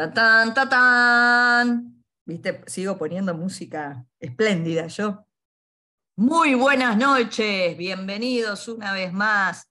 ¡Tatán, tatán! ¿Viste? Sigo poniendo música espléndida yo. Muy buenas noches, bienvenidos una vez más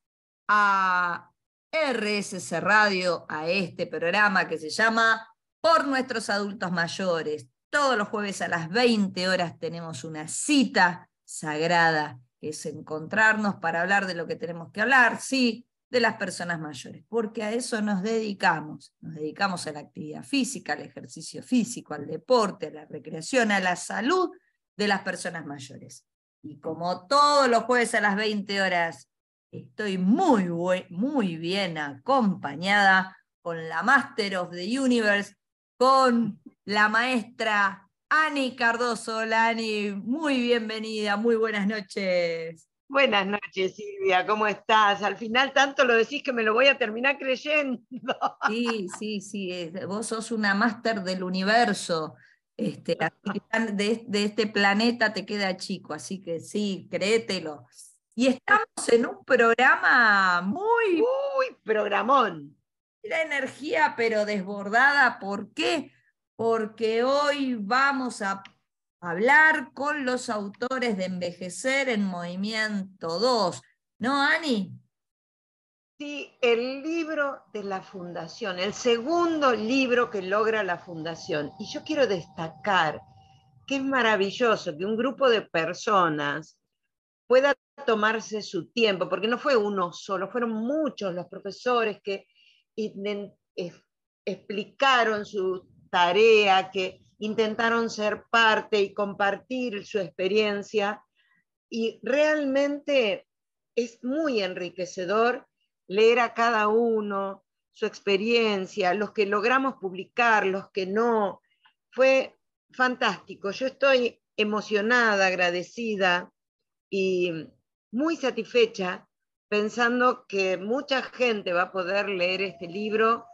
a RSS Radio, a este programa que se llama Por nuestros adultos mayores. Todos los jueves a las 20 horas tenemos una cita sagrada, que es encontrarnos para hablar de lo que tenemos que hablar, sí, de las personas mayores, porque a eso nos dedicamos. Nos dedicamos a la actividad física, al ejercicio físico, al deporte, a la recreación, a la salud de las personas mayores. Y como todos los jueves a las 20 horas, estoy muy, muy bien acompañada con la Master of the Universe, con la maestra Ani Cardoso. Hola Ani, muy bienvenida, muy buenas noches. Buenas noches, Silvia, ¿cómo estás? Al final tanto lo decís que me lo voy a terminar creyendo. Sí, sí, sí, vos sos una máster del universo. Este, de, de, este planeta te queda chico, así que sí, créetelo. Y estamos en un programa muy... Muy programón. La energía, pero desbordada. ¿Por qué? Porque hoy vamos a hablar con los autores de Envejecer en Movimiento 2. ¿No, Ani? Sí, el libro de la Fundación, el segundo libro que logra la Fundación. Y yo quiero destacar que es maravilloso que un grupo de personas pueda tomarse su tiempo, porque no fue uno solo, fueron muchos los profesores que explicaron su tarea, que intentaron ser parte y compartir su experiencia y realmente es muy enriquecedor leer a cada uno su experiencia, los que logramos publicar, los que no. Fue fantástico. Yo estoy emocionada, agradecida y muy satisfecha pensando que mucha gente va a poder leer este libro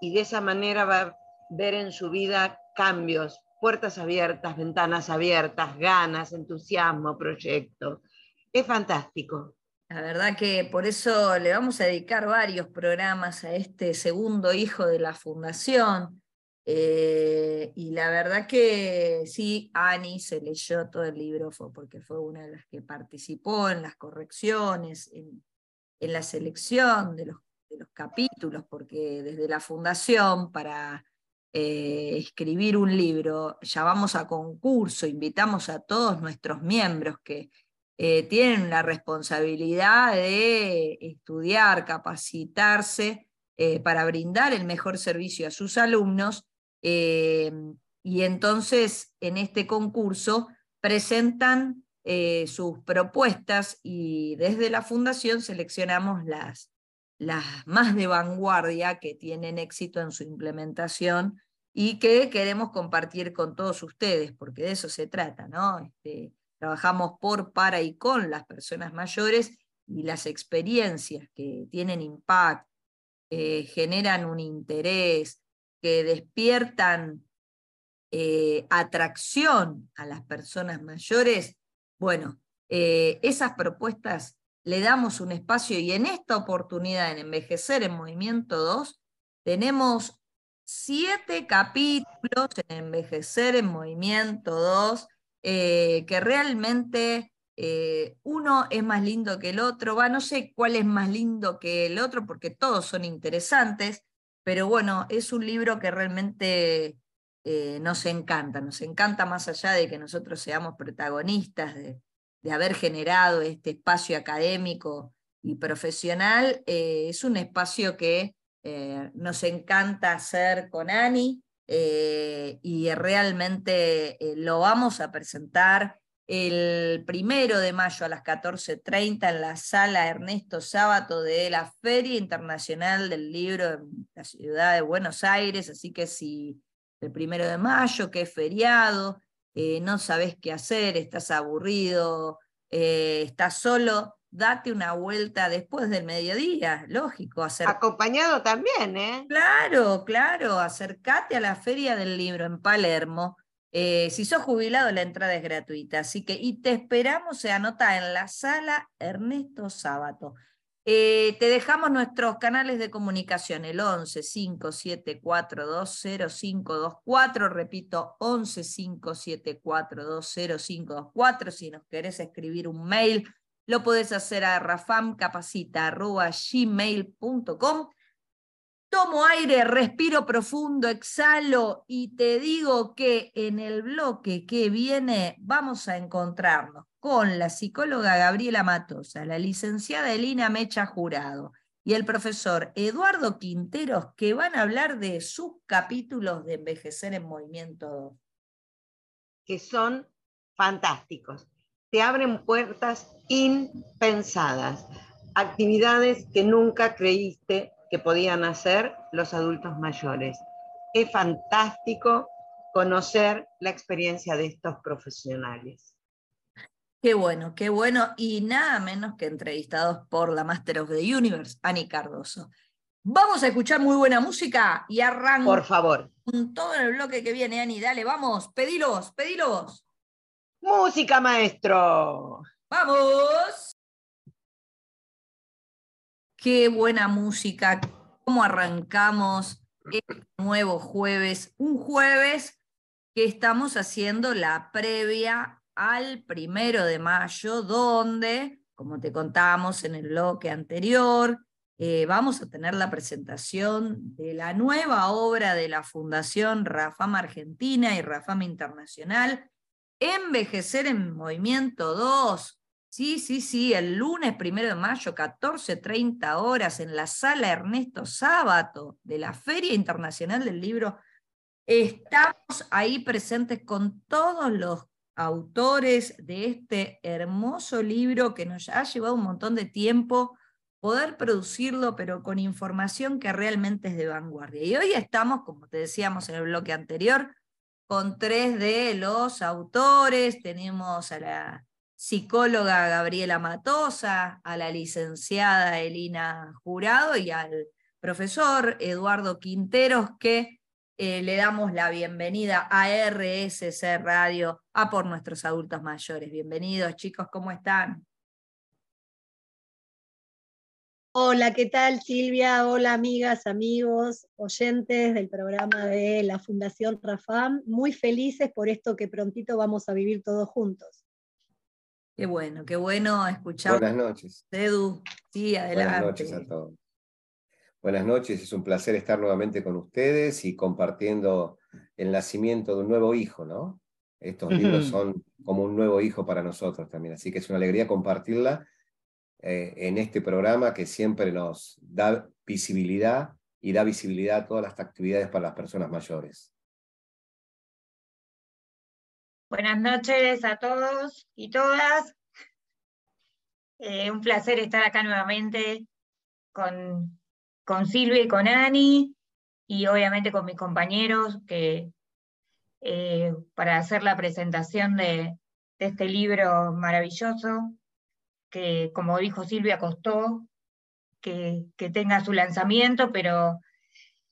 y de esa manera va a ver en su vida cambios, puertas abiertas, ventanas abiertas, ganas, entusiasmo, proyecto. Es fantástico. La verdad que por eso le vamos a dedicar varios programas a este segundo hijo de la fundación. Eh, y la verdad que sí, Ani se leyó todo el libro porque fue una de las que participó en las correcciones, en, la selección de los capítulos, porque desde la fundación para eh, escribir un libro, ya vamos a concurso, invitamos a todos nuestros miembros que eh, tienen la responsabilidad de estudiar, capacitarse eh, para brindar el mejor servicio a sus alumnos. y entonces en este concurso presentan sus propuestas y desde la fundación seleccionamos las, las más de vanguardia que tienen éxito en su implementación y que queremos compartir con todos ustedes, porque de eso se trata, ¿no? Este, trabajamos por, para y con las personas mayores y las experiencias que tienen impacto, generan un interés, que despiertan eh, atracción a las personas mayores, bueno, eh, esas propuestas le damos un espacio y en esta oportunidad en Envejecer en Movimiento 2 tenemos siete capítulos en Envejecer en Movimiento 2 eh, que realmente eh, uno es más lindo que el otro, va, no sé cuál es más lindo que el otro porque todos son interesantes, pero bueno, es un libro que realmente eh, nos encanta, nos encanta más allá de que nosotros seamos protagonistas de, de haber generado este espacio académico y profesional, eh, es un espacio que eh, nos encanta hacer con Ani eh, y realmente lo vamos a presentar el primero de mayo a las 14.30 en la sala Ernesto Sábato de la Feria Internacional del Libro en la ciudad de Buenos Aires, así que si el primero de mayo, que es feriado, no sabes qué hacer, estás aburrido, eh, estás solo, date una vuelta después del mediodía, lógico. Hacer... Acompañado también, ¿eh? Claro, claro, acércate a la Feria del Libro en Palermo. Eh, si sos jubilado, la entrada es gratuita, así que, y te esperamos, se anota en la sala Ernesto Sábato. Eh, te dejamos nuestros canales de comunicación, el 11 0524 repito, 11 0524 Si nos querés escribir un mail, lo podés hacer a rafamcapacita.gmail.com. Tomo aire, respiro profundo, exhalo y te digo que en el bloque que viene vamos a encontrarnos con la psicóloga Gabriela Matosa, la licenciada Elina Mecha Jurado y el profesor Eduardo Quinteros, que van a hablar de sus capítulos de Envejecer en Movimiento 2. Que son fantásticos. Te abren puertas impensadas, actividades que nunca creíste que podían hacer los adultos mayores. Es fantástico conocer la experiencia de estos profesionales. Qué bueno, qué bueno. Y nada menos que entrevistados por la Master of the Universe, Ani Cardoso. Vamos a escuchar muy buena música y arranco. Por favor. Con todo el bloque que viene, Ani. Dale, vamos, pedilos, pedilos. Música, maestro. Vamos. Qué buena música. ¿Cómo arrancamos este nuevo jueves? Un jueves que estamos haciendo la previa al primero de mayo, donde, como te contamos en el bloque anterior, eh, vamos a tener la presentación de la nueva obra de la Fundación Rafam Argentina y Rafam Internacional, Envejecer en Movimiento 2. Sí, sí, sí, el lunes primero de mayo, 14.30 horas, en la sala Ernesto Sábato de la Feria Internacional del Libro. Estamos ahí presentes con todos los autores de este hermoso libro que nos ha llevado un montón de tiempo poder producirlo, pero con información que realmente es de vanguardia. Y hoy estamos, como te decíamos en el bloque anterior, con tres de los autores. Tenemos a la psicóloga Gabriela Matosa, a la licenciada Elina Jurado y al profesor Eduardo Quinteros, que eh, le damos la bienvenida a RSC Radio, a por nuestros adultos mayores. Bienvenidos chicos, ¿cómo están? Hola, ¿qué tal Silvia? Hola amigas, amigos, oyentes del programa de la Fundación Rafam. Muy felices por esto que prontito vamos a vivir todos juntos. Qué bueno, qué bueno escuchar. Buenas noches. Edu, sí, adelante. Buenas noches a todos. Buenas noches, es un placer estar nuevamente con ustedes y compartiendo el nacimiento de un nuevo hijo, ¿no? Estos libros son como un nuevo hijo para nosotros también, así que es una alegría compartirla eh, en este programa que siempre nos da visibilidad y da visibilidad a todas las actividades para las personas mayores. Buenas noches a todos y todas. Eh, un placer estar acá nuevamente con con Silvia y con Ani, y obviamente con mis compañeros que, eh, para hacer la presentación de, este libro maravilloso, que como dijo Silvia, costó que, tenga su lanzamiento, pero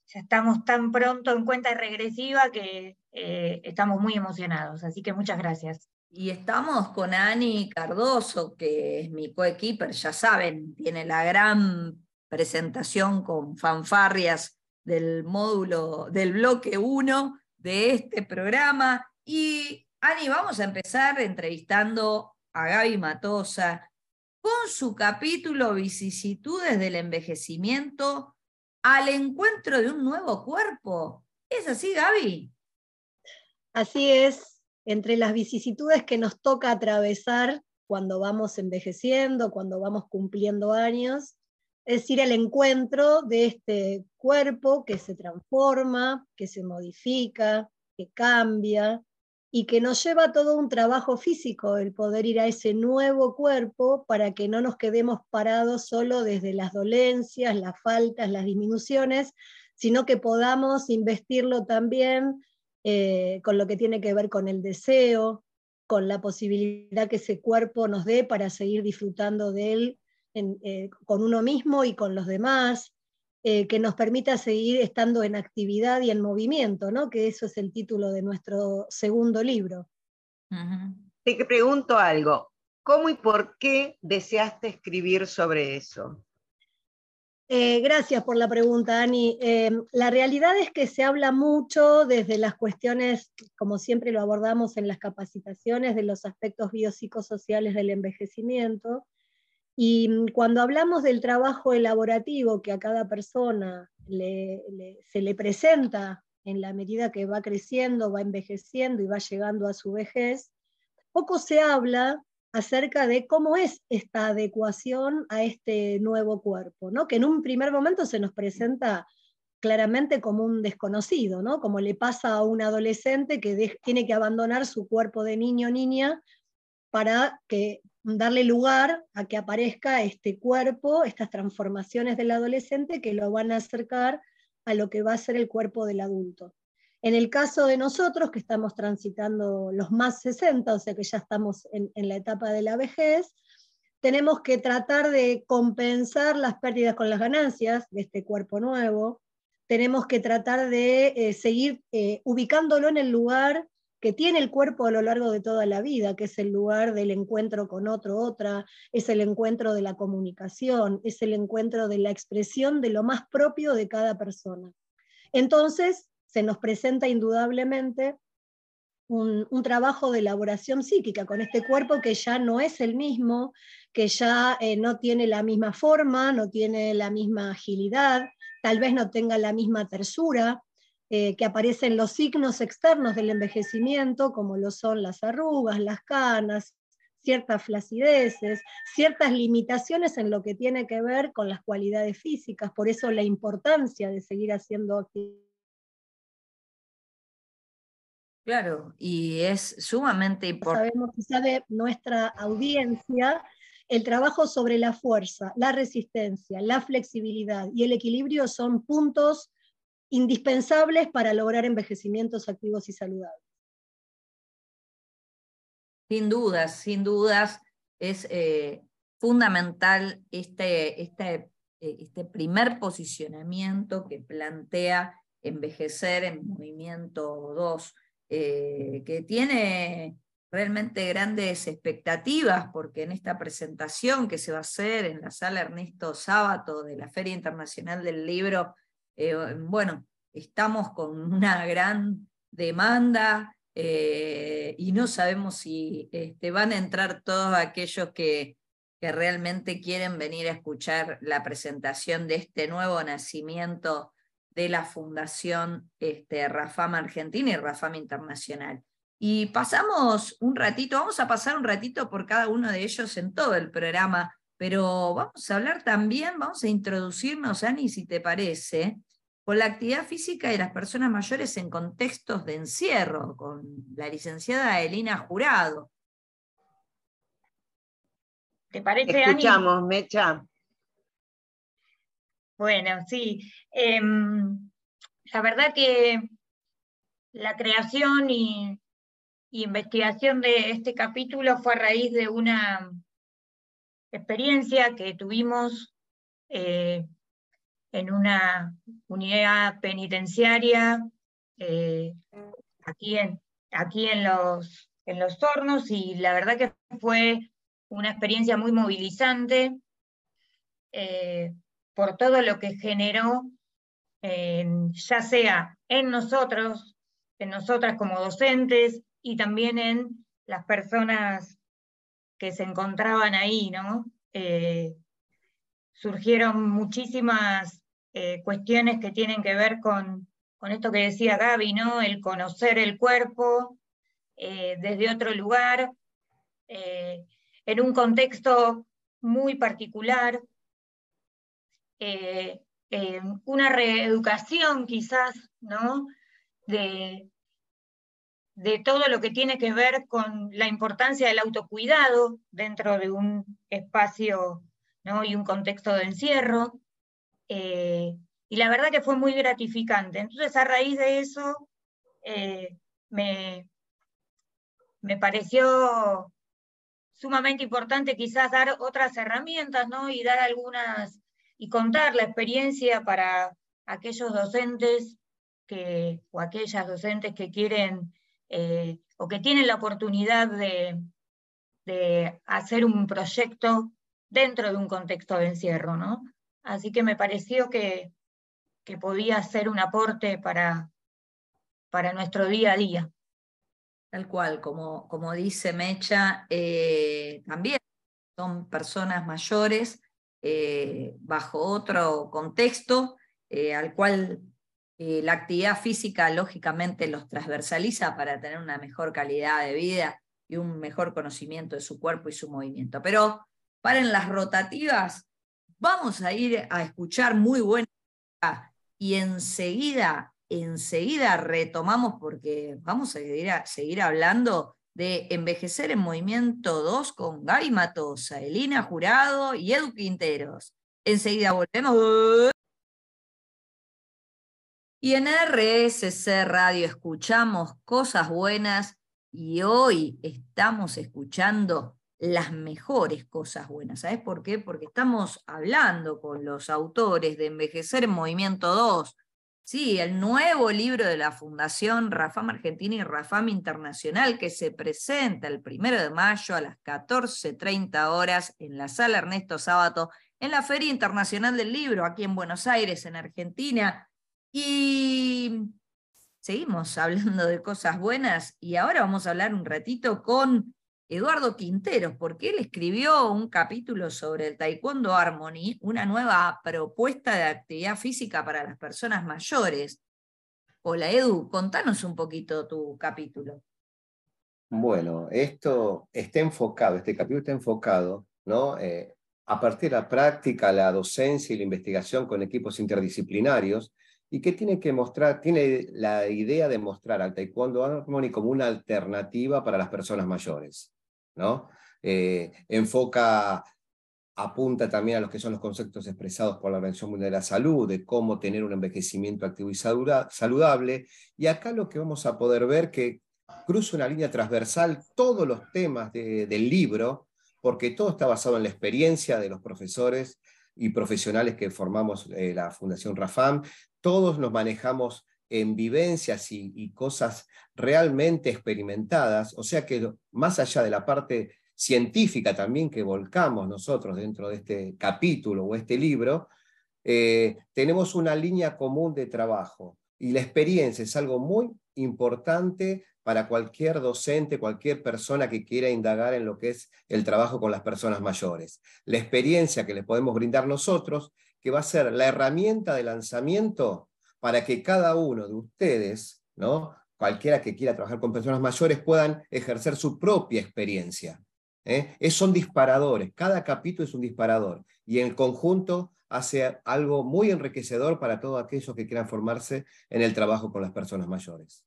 ya estamos tan pronto en cuenta regresiva que eh, estamos muy emocionados. Así que muchas gracias. Y estamos con Ani Cardoso, que es mi coequiper, ya saben, tiene la gran presentación con fanfarrias del módulo, del bloque 1 de este programa. Y Ani, vamos a empezar entrevistando a Gaby Matosa con su capítulo Vicisitudes del envejecimiento al encuentro de un nuevo cuerpo. ¿Es así, Gaby? Así es, entre las vicisitudes que nos toca atravesar cuando vamos envejeciendo, cuando vamos cumpliendo años, es decir, el encuentro de este cuerpo que se transforma, que se modifica, que cambia y que nos lleva todo un trabajo físico el poder ir a ese nuevo cuerpo para que no nos quedemos parados solo desde las dolencias, las faltas, las disminuciones, sino que podamos investirlo también eh, con lo que tiene que ver con el deseo, con la posibilidad que ese cuerpo nos dé para seguir disfrutando de él eh, con uno mismo y con los demás, eh, que nos permita seguir estando en actividad y en movimiento, ¿no? que eso es el título de nuestro segundo libro. Te pregunto algo, ¿cómo y por qué deseaste escribir sobre eso? Eh, gracias por la pregunta, Ani. Eh, la realidad es que se habla mucho desde las cuestiones, como siempre lo abordamos en las capacitaciones, de los aspectos biopsicosociales del envejecimiento. Y mm, cuando hablamos del trabajo elaborativo que a cada persona se le presenta en la medida que va creciendo, va envejeciendo y va llegando a su vejez, poco se habla acerca de cómo es esta adecuación a este nuevo cuerpo, ¿no? que en un primer momento se nos presenta claramente como un desconocido, ¿no? como le pasa a un adolescente que tiene que abandonar su cuerpo de niño o niña para que, darle lugar a que aparezca este cuerpo, estas transformaciones del adolescente que lo van a acercar a lo que va a ser el cuerpo del adulto. En el caso de nosotros, que estamos transitando los más 60, o sea que ya estamos en, la etapa de la vejez, tenemos que tratar de compensar las pérdidas con las ganancias de este cuerpo nuevo, tenemos que tratar de eh, seguir eh, ubicándolo en el lugar que tiene el cuerpo a lo largo de toda la vida, que es el lugar del encuentro con otro, otra, es el encuentro de la comunicación, es el encuentro de la expresión de lo más propio de cada persona. Entonces, se nos presenta indudablemente un, trabajo de elaboración psíquica con este cuerpo que ya no es el mismo, que ya eh, no tiene la misma forma, no tiene la misma agilidad, tal vez no tenga la misma tersura, eh, que aparecen los signos externos del envejecimiento, como lo son las arrugas, las canas, ciertas flacideces, ciertas limitaciones en lo que tiene que ver con las cualidades físicas, por eso la importancia de seguir haciendo actividades Claro, y es sumamente importante. Sabemos que sabe nuestra audiencia el trabajo sobre la fuerza, la resistencia, la flexibilidad y el equilibrio son puntos indispensables para lograr envejecimientos activos y saludables. Sin dudas, sin dudas, es eh, fundamental este, este, eh, este primer posicionamiento que plantea envejecer en movimiento 2 eh, que tiene realmente grandes expectativas, porque en esta presentación que se va a hacer en la sala Ernesto Sábato de la Feria Internacional del Libro, eh, bueno, estamos con una gran demanda eh, y no sabemos si este, van a entrar todos aquellos que, realmente quieren venir a escuchar la presentación de este nuevo nacimiento de la Fundación este, Rafam Argentina y Rafam Internacional. Y pasamos un ratito, vamos a pasar un ratito por cada uno de ellos en todo el programa, pero vamos a hablar también, vamos a introducirnos, Ani, si te parece, con la actividad física de las personas mayores en contextos de encierro, con la licenciada Elina Jurado. ¿Te parece, Escuchamos, Mecha. Bueno, sí. Em, la verdad que la creación y, investigación de este capítulo fue a raíz de una experiencia que tuvimos eh, en una unidad penitenciaria eh, aquí, en, aquí en, los, en los hornos y la verdad que fue una experiencia muy movilizante. Eh, por todo lo que generó, ya sea en nosotros, en nosotras como docentes y también en las personas que se encontraban ahí, ¿no? Eh, surgieron muchísimas eh, cuestiones que tienen que ver con, con, esto que decía Gaby, ¿no? El conocer el cuerpo eh, desde otro lugar, en un contexto muy particular, una reeducación quizás, ¿no? De, de todo lo que tiene que ver con la importancia del autocuidado dentro de un espacio ¿no? y un contexto de encierro. Eh, y la verdad que fue muy gratificante. Entonces, a raíz de eso, me, me pareció sumamente importante quizás dar otras herramientas ¿no? y dar algunas y contar la experiencia para aquellos docentes que, o aquellas docentes que quieren eh, o que tienen la oportunidad de, hacer un proyecto dentro de un contexto de encierro, ¿no? así que me pareció que, que podía ser un aporte para, para nuestro día a día. Tal cual, como, como dice Mecha, eh, también son personas mayores eh, bajo otro contexto al cual la actividad física lógicamente los transversaliza para tener una mejor calidad de vida y un mejor conocimiento de su cuerpo y su movimiento. Pero paren las rotativas, vamos a ir a escuchar muy buena y enseguida enseguida retomamos porque vamos a seguir, a seguir hablando de Envejecer en Movimiento 2 con Gaby Matosa, Elina Jurado y Edu Quinteros. Enseguida volvemos. Y en RSC Radio escuchamos cosas buenas y hoy estamos escuchando las mejores cosas buenas. ¿Sabes por qué? Porque estamos hablando con los autores de Envejecer en Movimiento 2, Sí, el nuevo libro de la Fundación Rafam Argentina y Rafam Internacional que se presenta el primero de mayo a las 14.30 horas en la sala Ernesto Sábato en la Feria Internacional del Libro aquí en Buenos Aires, en Argentina. Y seguimos hablando de cosas buenas y ahora vamos a hablar un ratito con Eduardo Quinteros, porque él escribió un capítulo sobre el Taekwondo Harmony, una nueva propuesta de actividad física para las personas mayores. Hola Edu, contanos un poquito tu capítulo. Bueno, esto está enfocado, este capítulo está enfocado ¿no? Eh, a partir de la práctica, la docencia y la investigación con equipos interdisciplinarios, y que tiene que mostrar, tiene la idea de mostrar al Taekwondo Harmony como una alternativa para las personas mayores. ¿no? Eh, enfoca, apunta también a los que son los conceptos expresados por la Organización Mundial de la Salud, de cómo tener un envejecimiento activo y saludable. Y acá lo que vamos a poder ver que cruza una línea transversal todos los temas del libro, porque todo está basado en la experiencia de los profesores y profesionales que formamos eh, la Fundación Rafam. Todos nos manejamos en vivencias y, cosas realmente experimentadas, o sea que más allá de la parte científica también que volcamos nosotros dentro de este capítulo o este libro, eh, tenemos una línea común de trabajo y la experiencia es algo muy importante para cualquier docente, cualquier persona que quiera indagar en lo que es el trabajo con las personas mayores. La experiencia que les podemos brindar nosotros, que va a ser la herramienta de lanzamiento para que cada uno de ustedes, ¿no? cualquiera que quiera trabajar con personas mayores, puedan ejercer su propia experiencia. ¿eh? Son disparadores, cada capítulo es un disparador y en conjunto hace algo muy enriquecedor para todos aquellos que quieran formarse en el trabajo con las personas mayores.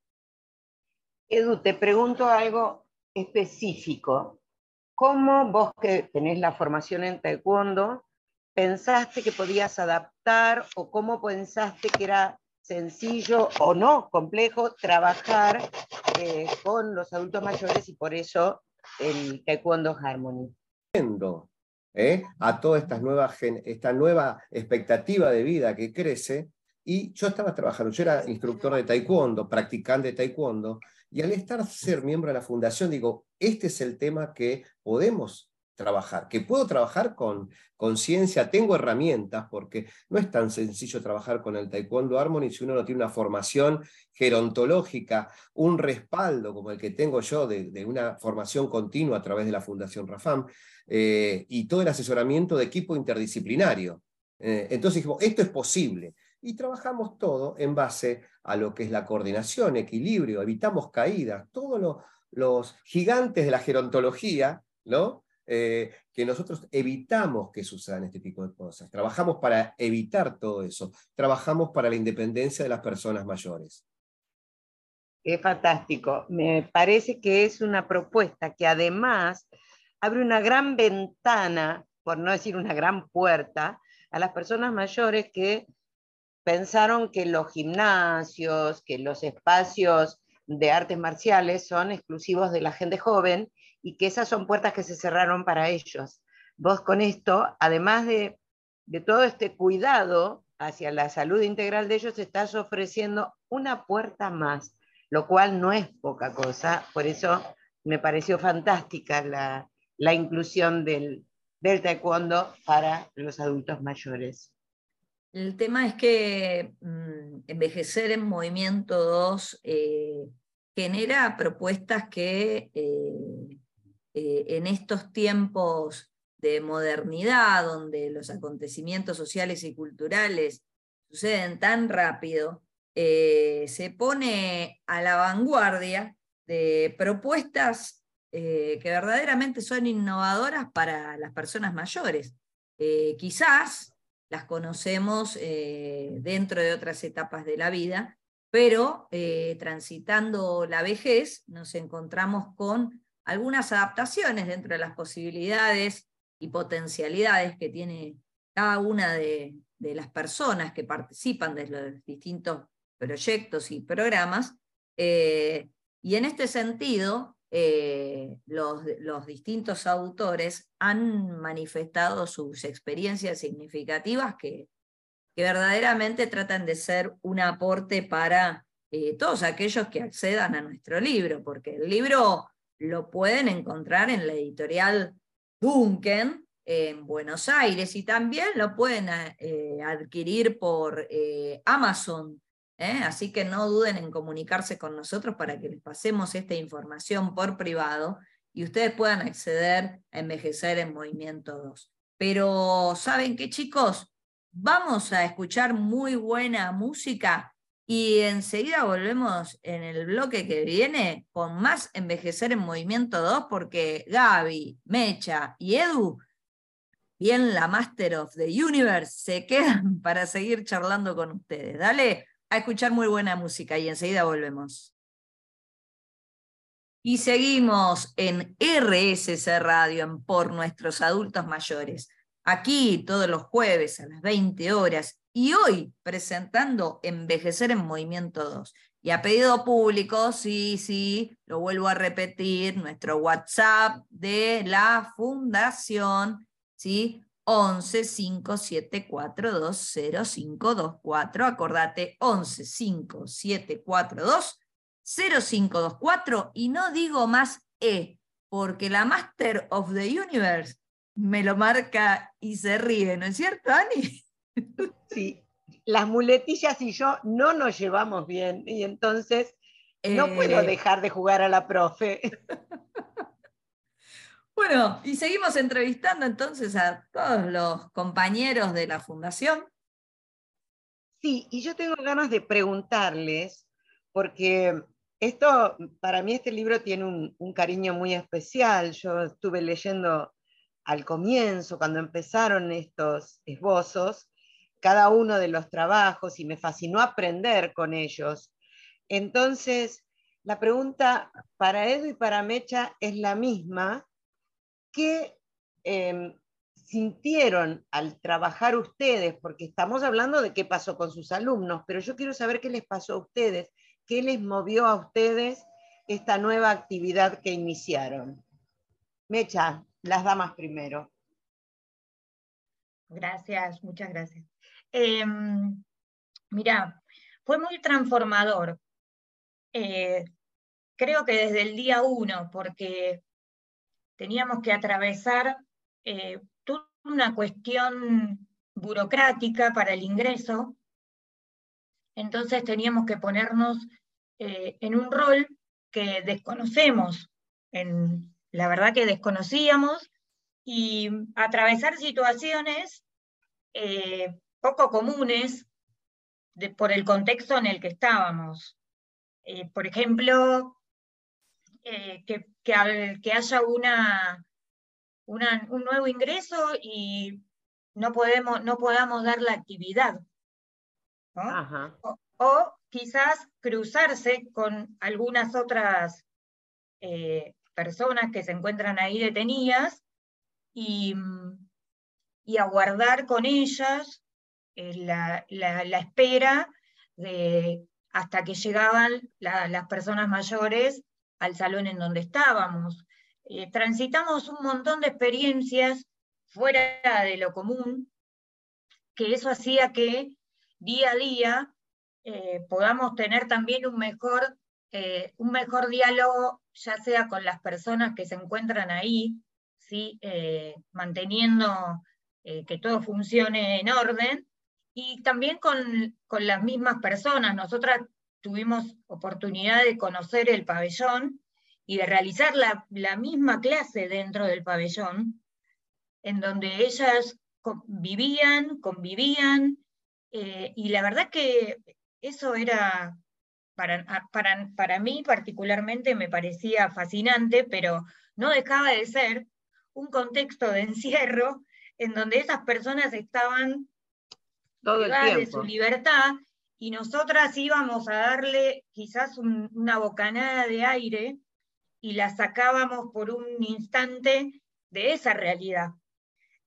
Edu, te pregunto algo específico. ¿Cómo vos que tenés la formación en taekwondo, pensaste que podías adaptar o cómo pensaste que era sencillo o no complejo trabajar eh, con los adultos mayores y por eso el Taekwondo Harmony. ¿eh? A toda esta nueva, esta nueva expectativa de vida que crece, y yo estaba trabajando, yo era instructor de taekwondo, practicante de taekwondo, y al estar ser miembro de la fundación, digo, este es el tema que podemos trabajar, que puedo trabajar con conciencia, tengo herramientas, porque no es tan sencillo trabajar con el Taekwondo Harmony si uno no tiene una formación gerontológica, un respaldo como el que tengo yo de, una formación continua a través de la Fundación Rafam, eh, y todo el asesoramiento de equipo interdisciplinario. Eh, entonces dijimos, esto es posible. Y trabajamos todo en base a lo que es la coordinación, equilibrio, evitamos caídas, todos los gigantes de la gerontología, ¿no? Eh, que nosotros evitamos que sucedan este tipo de cosas. Trabajamos para evitar todo eso. Trabajamos para la independencia de las personas mayores. Es fantástico. Me parece que es una propuesta que además abre una gran ventana, por no decir una gran puerta, a las personas mayores que pensaron que los gimnasios, que los espacios de artes marciales son exclusivos de la gente joven y que esas son puertas que se cerraron para ellos. Vos con esto, además de, todo este cuidado hacia la salud integral de ellos, estás ofreciendo una puerta más, lo cual no es poca cosa. Por eso me pareció fantástica la, inclusión del, del taekwondo para los adultos mayores. El tema es que mm, envejecer en movimiento 2 eh, genera propuestas que eh, eh, en estos tiempos de modernidad, donde los acontecimientos sociales y culturales suceden tan rápido, se pone a la vanguardia de propuestas que verdaderamente son innovadoras para las personas mayores. quizás las conocemos eh, dentro de otras etapas de la vida, pero eh, transitando la vejez nos encontramos con algunas adaptaciones dentro de las posibilidades y potencialidades que tiene cada una de, las personas que participan de los distintos proyectos y programas. Eh, y en este sentido, eh, los, distintos autores han manifestado sus experiencias significativas que, que verdaderamente tratan de ser un aporte para eh, todos aquellos que accedan a nuestro libro, porque el libro lo pueden encontrar en la editorial Duncan en Buenos Aires y también lo pueden eh, adquirir por Amazon ¿eh? Así que no duden en comunicarse con nosotros para que les pasemos esta información por privado y ustedes puedan acceder a Envejecer en Movimiento 2. Pero, ¿saben qué, chicos? Vamos a escuchar muy buena música y enseguida volvemos en el bloque que viene con más Envejecer en Movimiento 2 porque Gaby, Mecha y Edu, bien la Master of the Universe, se quedan para seguir charlando con ustedes. Dale, a escuchar muy buena música y enseguida volvemos. Y seguimos en RSC Radio, en Por Nuestros Adultos Mayores, aquí todos los jueves a las 20 horas y hoy presentando Envejecer en Movimiento 2. Y a pedido público, sí, sí, lo vuelvo a repetir, nuestro WhatsApp de la Fundación, ¿sí? 11 574 0524. Acordate, 11 5742 0524. Y no digo más E, porque la Master of the Universe me lo marca y se ríe, ¿no es cierto, Ani? Sí, las muletillas y yo no nos llevamos bien y entonces no puedo eh. dejar de jugar a la profe. Bueno, y seguimos entrevistando entonces a todos los compañeros de la fundación. Sí, y yo tengo ganas de preguntarles, porque esto, para mí este libro tiene un, cariño muy especial. Yo estuve leyendo al comienzo, cuando empezaron estos esbozos, cada uno de los trabajos y me fascinó aprender con ellos. Entonces, la pregunta para Edu y para Mecha es la misma, ¿qué em, sintieron al trabajar ustedes? Porque estamos hablando de qué pasó con sus alumnos, pero yo quiero saber qué les pasó a ustedes, qué les movió a ustedes esta nueva actividad que iniciaron. Mecha, las damas primero. Gracias, muchas gracias. Em, mira, fue muy transformador. Eh, creo que desde el día uno, porque teníamos que atravesar eh, toda una cuestión burocrática para el ingreso, entonces teníamos que ponernos eh, en un rol que desconocemos, en, la verdad que desconocíamos, y atravesar situaciones eh, poco comunes por el contexto en el que estábamos. por ejemplo, que que, haya una, un nuevo ingreso y no, podemos, no podamos dar la actividad. O, quizás cruzarse con algunas otras eh, personas que se encuentran ahí detenidas y, y aguardar con ellas la, espera de, hasta que llegaban las personas mayores al salón en donde estábamos. Eh, transitamos un montón de experiencias fuera de lo común, que eso hacía que día a día eh, podamos tener también un mejor, eh, un mejor diálogo, ya sea con las personas que se encuentran ahí, ¿sí? manteniendo que todo funcione en orden, y también con, las mismas personas. Nosotras tuvimos oportunidad de conocer el pabellón y de realizar la, misma clase dentro del pabellón, en donde ellas vivían, convivían, eh, y la verdad que eso era, para, para, para mí particularmente me parecía fascinante, pero no dejaba de ser un contexto de encierro en donde esas personas estaban todo el tiempo. de su libertad y nosotras íbamos a darle quizás una bocanada de aire y la sacábamos por un instante de esa realidad.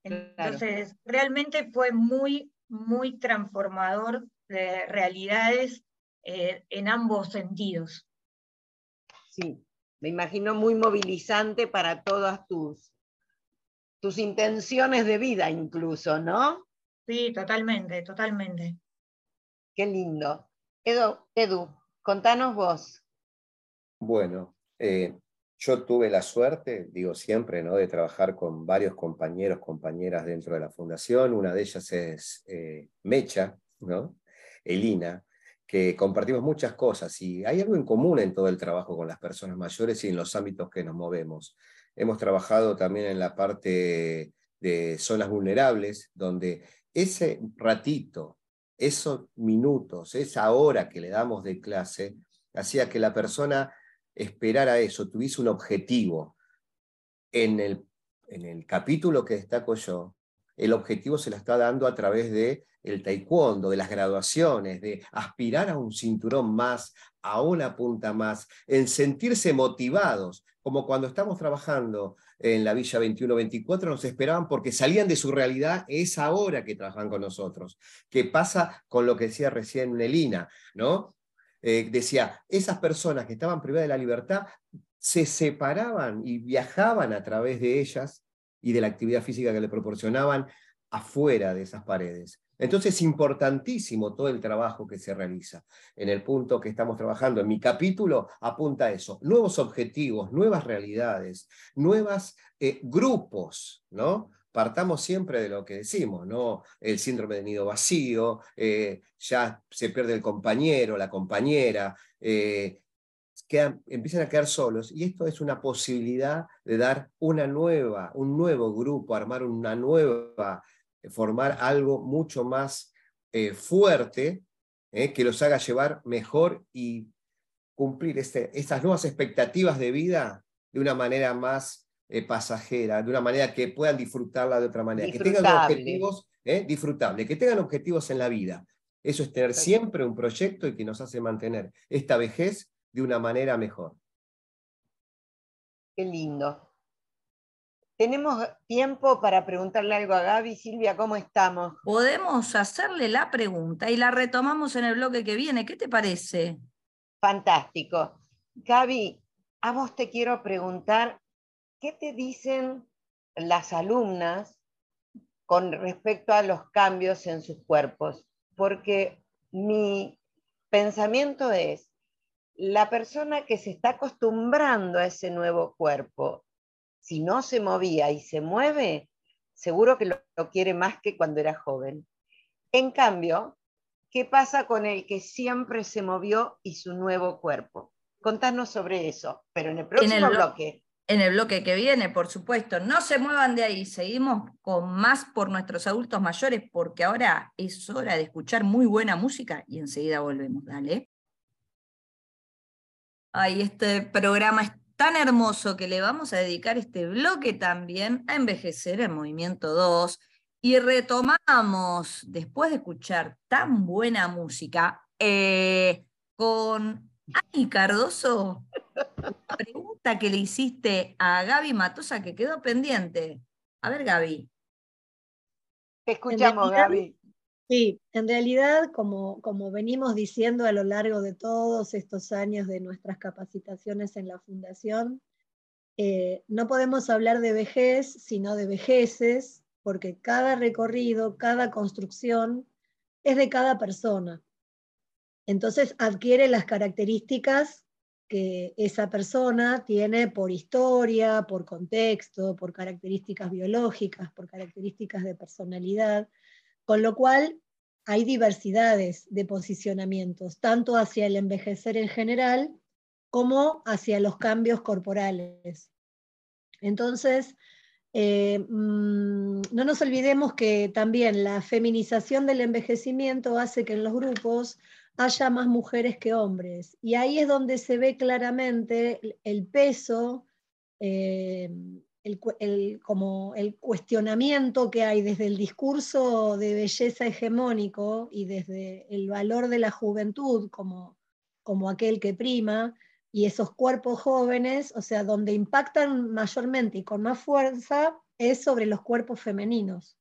Entonces, realmente fue muy, muy transformador de realidades eh, en ambos sentidos. Sí, me imagino muy movilizante para todas tus, tus intenciones de vida incluso, ¿no? Sí, totalmente, totalmente. Qué lindo. Edu, Edu contanos vos. Bueno, eh, yo tuve la suerte, digo siempre, ¿no? de trabajar con varios compañeros, compañeras dentro de la fundación. Una de ellas es eh, Mecha, ¿no? Elina, que compartimos muchas cosas y hay algo en común en todo el trabajo con las personas mayores y en los ámbitos que nos movemos. Hemos trabajado también en la parte de zonas vulnerables, donde ese ratito, esos minutos, esa hora que le damos de clase, hacía que la persona esperara eso, tuviese un objetivo. En el, en el capítulo que destaco yo, el objetivo se la está dando a través de el taekwondo, de las graduaciones, de aspirar a un cinturón más, a una punta más, en sentirse motivados, como cuando estamos trabajando en la Villa 21-24, nos esperaban porque salían de su realidad esa hora que trabajan con nosotros. ¿Qué pasa con lo que decía recién Nelina? ¿no? Eh, decía, esas personas que estaban privadas de la libertad se separaban y viajaban a través de ellas y de la actividad física que le proporcionaban afuera de esas paredes. Entonces es importantísimo todo el trabajo que se realiza. En el punto que estamos trabajando, en mi capítulo, apunta a eso. Nuevos objetivos, nuevas realidades, nuevos eh, grupos, ¿no? Partamos siempre de lo que decimos, ¿no? El síndrome de nido vacío, eh, ya se pierde el compañero, la compañera, eh, empiezan a quedar solos y esto es una posibilidad de dar una nueva, un nuevo grupo, armar una nueva formar algo mucho más eh, fuerte eh, que los haga llevar mejor y cumplir este, estas nuevas expectativas de vida de una manera más eh, pasajera, de una manera que puedan disfrutarla de otra manera, que tengan objetivos disfrutables, que tengan objetivos en la vida. Eso es tener siempre un proyecto y que nos hace mantener esta vejez de una manera mejor. Qué lindo. Tenemos tiempo para preguntarle algo a Gaby. Silvia, ¿cómo estamos? Podemos hacerle la pregunta y la retomamos en el bloque que viene. ¿Qué te parece? Fantástico. Gaby, a vos te quiero preguntar, ¿qué te dicen las alumnas con respecto a los cambios en sus cuerpos? Porque mi pensamiento es, la persona que se está acostumbrando a ese nuevo cuerpo si no se movía y se mueve, seguro que lo, quiere más que cuando era joven. En cambio, ¿qué pasa con el que siempre se movió y su nuevo cuerpo? Contanos sobre eso, pero en el próximo bloque. En el bloque que viene, por supuesto. No se muevan de ahí, seguimos con más por nuestros adultos mayores, porque ahora es hora de escuchar muy buena música y enseguida volvemos. Dale. Ay, este programa es tan hermoso que le vamos a dedicar este bloque también a envejecer el movimiento 2 y retomamos, después de escuchar tan buena música, eh, con Ani Cardoso, la pregunta que le hiciste a Gaby Matosa que quedó pendiente. A ver, Gaby. Te escuchamos, Gaby. Sí, en realidad, como, como venimos diciendo a lo largo de todos estos años de nuestras capacitaciones en la Fundación, eh, no podemos hablar de vejez, sino de vejeces, porque cada recorrido, cada construcción es de cada persona. Entonces adquiere las características que esa persona tiene por historia, por contexto, por características biológicas, por características de personalidad. Con lo cual, hay diversidades de posicionamientos, tanto hacia el envejecer en general como hacia los cambios corporales. Entonces, eh, mm, no nos olvidemos que también la feminización del envejecimiento hace que en los grupos haya más mujeres que hombres. Y ahí es donde se ve claramente el peso, eh, el, como el cuestionamiento que hay desde el discurso de belleza hegemónico y desde el valor de la juventud como, como aquel que prima, y esos cuerpos jóvenes, o sea, donde impactan mayormente y con más fuerza es sobre los cuerpos femeninos.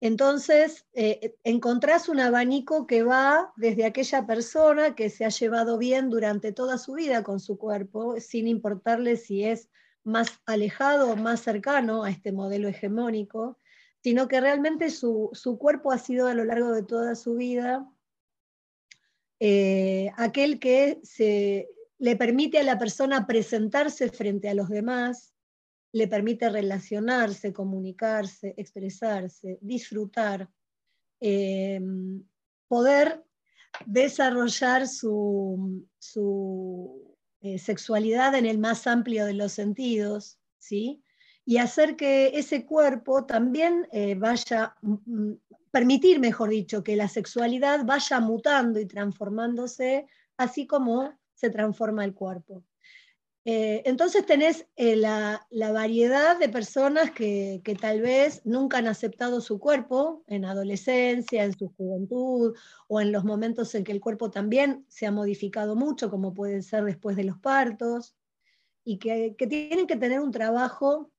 Entonces, eh, encontrás un abanico que va desde aquella persona que se ha llevado bien durante toda su vida con su cuerpo, sin importarle si es más alejado más cercano a este modelo hegemónico, sino que realmente su, cuerpo ha sido a lo largo de toda su vida eh, aquel que se, le permite a la persona presentarse frente a los demás, le permite relacionarse, comunicarse, expresarse, disfrutar, em, poder desarrollar su, eh, sexualidad en el más amplio de los sentidos, ¿sí? y hacer que ese cuerpo también eh, vaya, permitir, mejor dicho, que la sexualidad vaya mutando y transformándose, así como se transforma el cuerpo. Eh, entonces tenés eh, la, variedad de personas que, tal vez nunca han aceptado su cuerpo en adolescencia, en su juventud o en los momentos en que el cuerpo también se ha modificado mucho, como puede ser después de los partos, y que, tienen que tener un trabajo,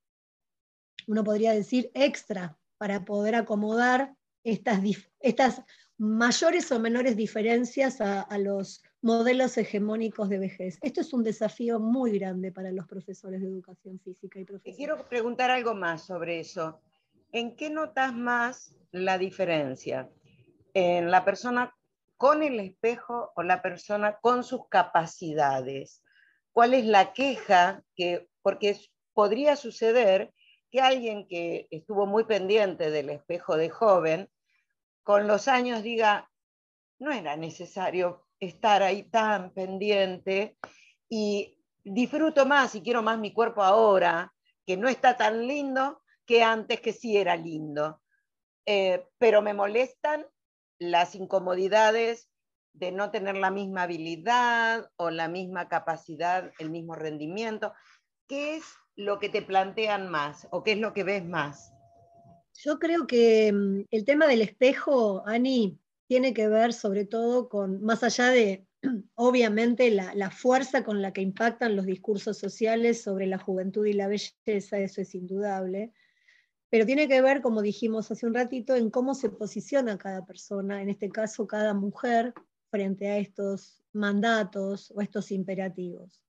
uno podría decir, extra para poder acomodar estas, estas mayores o menores diferencias a, los modelos hegemónicos de vejez. Esto es un desafío muy grande para los profesores de educación física y profesores. Quiero preguntar algo más sobre eso. ¿En qué notas más la diferencia? ¿En la persona con el espejo o la persona con sus capacidades? ¿Cuál es la queja que, porque podría suceder que alguien que estuvo muy pendiente del espejo de joven con los años diga, no era necesario estar ahí tan pendiente y disfruto más y quiero más mi cuerpo ahora, que no está tan lindo que antes que sí era lindo. Eh, pero me molestan las incomodidades de no tener la misma habilidad o la misma capacidad, el mismo rendimiento. ¿Qué es lo que te plantean más o qué es lo que ves más? Yo creo que mm, el tema del espejo, Ani, tiene que ver sobre todo con, más allá de, obviamente, la, fuerza con la que impactan los discursos sociales sobre la juventud y la belleza, eso es indudable, pero tiene que ver, como dijimos hace un ratito, en cómo se posiciona cada persona, en este caso cada mujer, frente a estos mandatos o estos imperativos.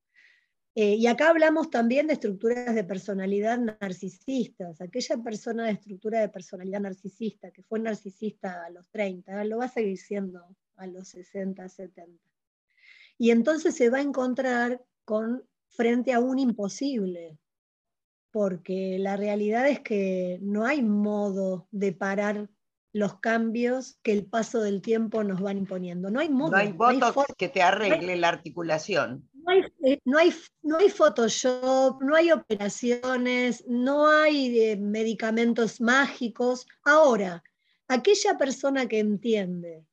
Eh, y acá hablamos también de estructuras de personalidad narcisistas. Aquella persona de estructura de personalidad narcisista que fue narcisista a los 30, lo va a seguir siendo a los 60, 70. Y entonces se va a encontrar con frente a un imposible, porque la realidad es que no hay modo de parar los cambios que el paso del tiempo nos van imponiendo. No hay modo. No hay botox que te arregle la articulación eh, no hay, no hay, Photoshop, no hay operaciones, no hay eh, medicamentos mágicos. Ahora, aquella persona que entiende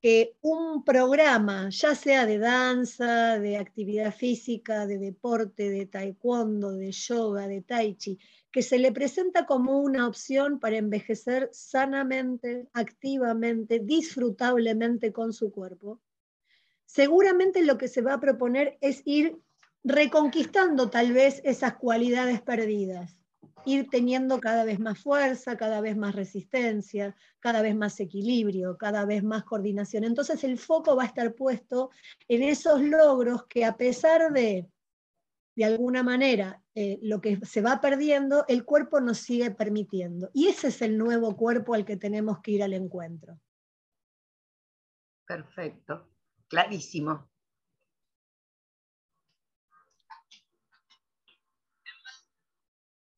que un programa, ya sea de danza, de actividad física, de deporte, de taekwondo, de yoga, de tai chi, que se le presenta como una opción para envejecer sanamente, activamente, disfrutablemente con su cuerpo, seguramente lo que se va a proponer es ir reconquistando tal vez esas cualidades perdidas, ir teniendo cada vez más fuerza, cada vez más resistencia, cada vez más equilibrio, cada vez más coordinación. Entonces el foco va a estar puesto en esos logros que a pesar de, de alguna manera, eh, lo que se va perdiendo, el cuerpo nos sigue permitiendo. Y ese es el nuevo cuerpo al que tenemos que ir al encuentro. Perfecto clarísimo.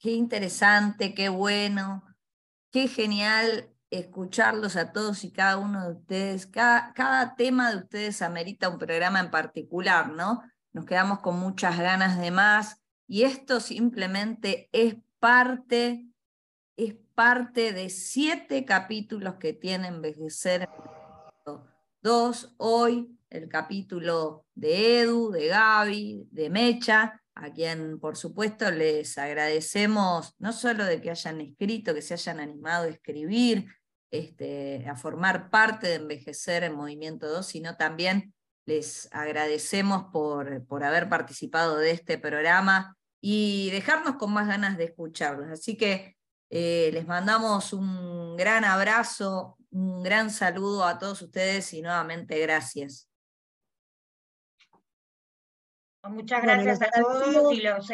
Qué interesante, qué bueno, qué genial escucharlos a todos y cada uno de ustedes. Cada, cada tema de ustedes amerita un programa en particular, ¿no? Nos quedamos con muchas ganas de más y esto simplemente es parte, es parte de siete capítulos que tiene Envejecer. Dos, hoy el capítulo de Edu, de Gaby, de Mecha, a quien por supuesto les agradecemos no solo de que hayan escrito, que se hayan animado a escribir, este, a formar parte de Envejecer en Movimiento 2, sino también les agradecemos por, por haber participado de este programa y dejarnos con más ganas de escucharlos. Así que eh, les mandamos un gran abrazo, un gran saludo a todos ustedes y nuevamente gracias. Muchas gracias a todos y los,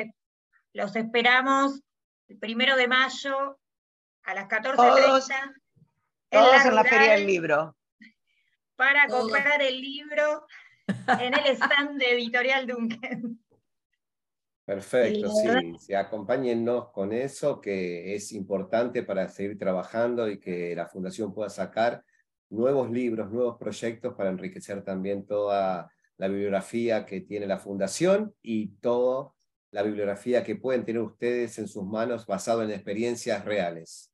los esperamos el primero de mayo a las 14.30. Todos, todos en la Feria del Libro. Para comprar el libro en el stand de Editorial Duncan. Perfecto, sí, sí, acompáñennos con eso, que es importante para seguir trabajando y que la Fundación pueda sacar nuevos libros, nuevos proyectos para enriquecer también toda la bibliografía que tiene la Fundación y toda la bibliografía que pueden tener ustedes en sus manos basado en experiencias reales.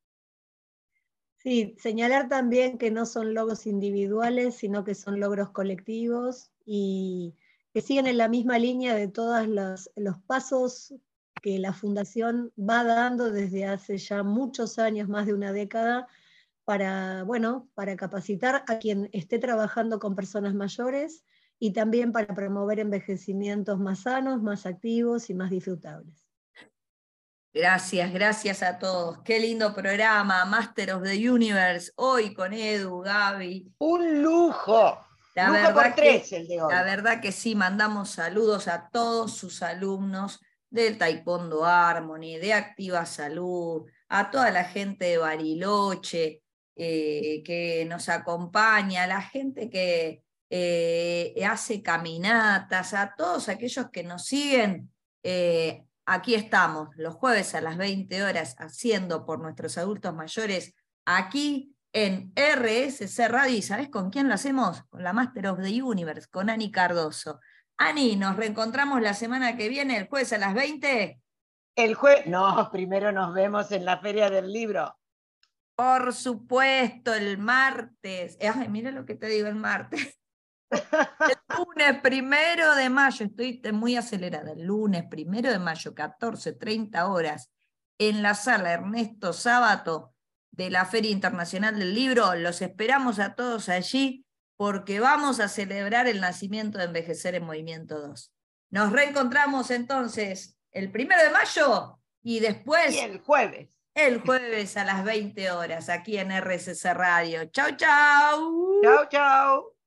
Sí, señalar también que no son logros individuales, sino que son logros colectivos y que siguen en la misma línea de todos los, los pasos que la Fundación va dando desde hace ya muchos años, más de una década, para, bueno, para capacitar a quien esté trabajando con personas mayores y también para promover envejecimientos más sanos, más activos y más disfrutables. Gracias, gracias a todos. Qué lindo programa, Master of the Universe, hoy con Edu, Gaby. Un lujo. La verdad tres, el de hoy. La verdad que sí, mandamos saludos a todos sus alumnos del Taekwondo Harmony, de Activa Salud, a toda la gente de Bariloche eh, que nos acompaña, a la gente que, eh, hace caminatas, a todos aquellos que nos siguen. Eh, aquí estamos los jueves a las 20 horas haciendo por nuestros adultos mayores aquí en RSC Radio. ¿Y sabes con quién lo hacemos? Con la Master of the Universe, con Ani Cardoso. Ani, nos reencontramos la semana que viene, el jueves a las 20. El jueves, no, primero nos vemos en la Feria del Libro. Por supuesto, el martes. Ay, mira lo que te digo el martes. El lunes primero de mayo, estoy muy acelerada, el lunes primero de mayo, 14, 30 horas, en la sala Ernesto Sábato de la Feria Internacional del Libro. Los esperamos a todos allí porque vamos a celebrar el nacimiento de Envejecer en Movimiento 2. Nos reencontramos entonces el primero de mayo y después... el jueves. El jueves a las 20 horas aquí en RSC Radio. Chau, chau. Chau, chau.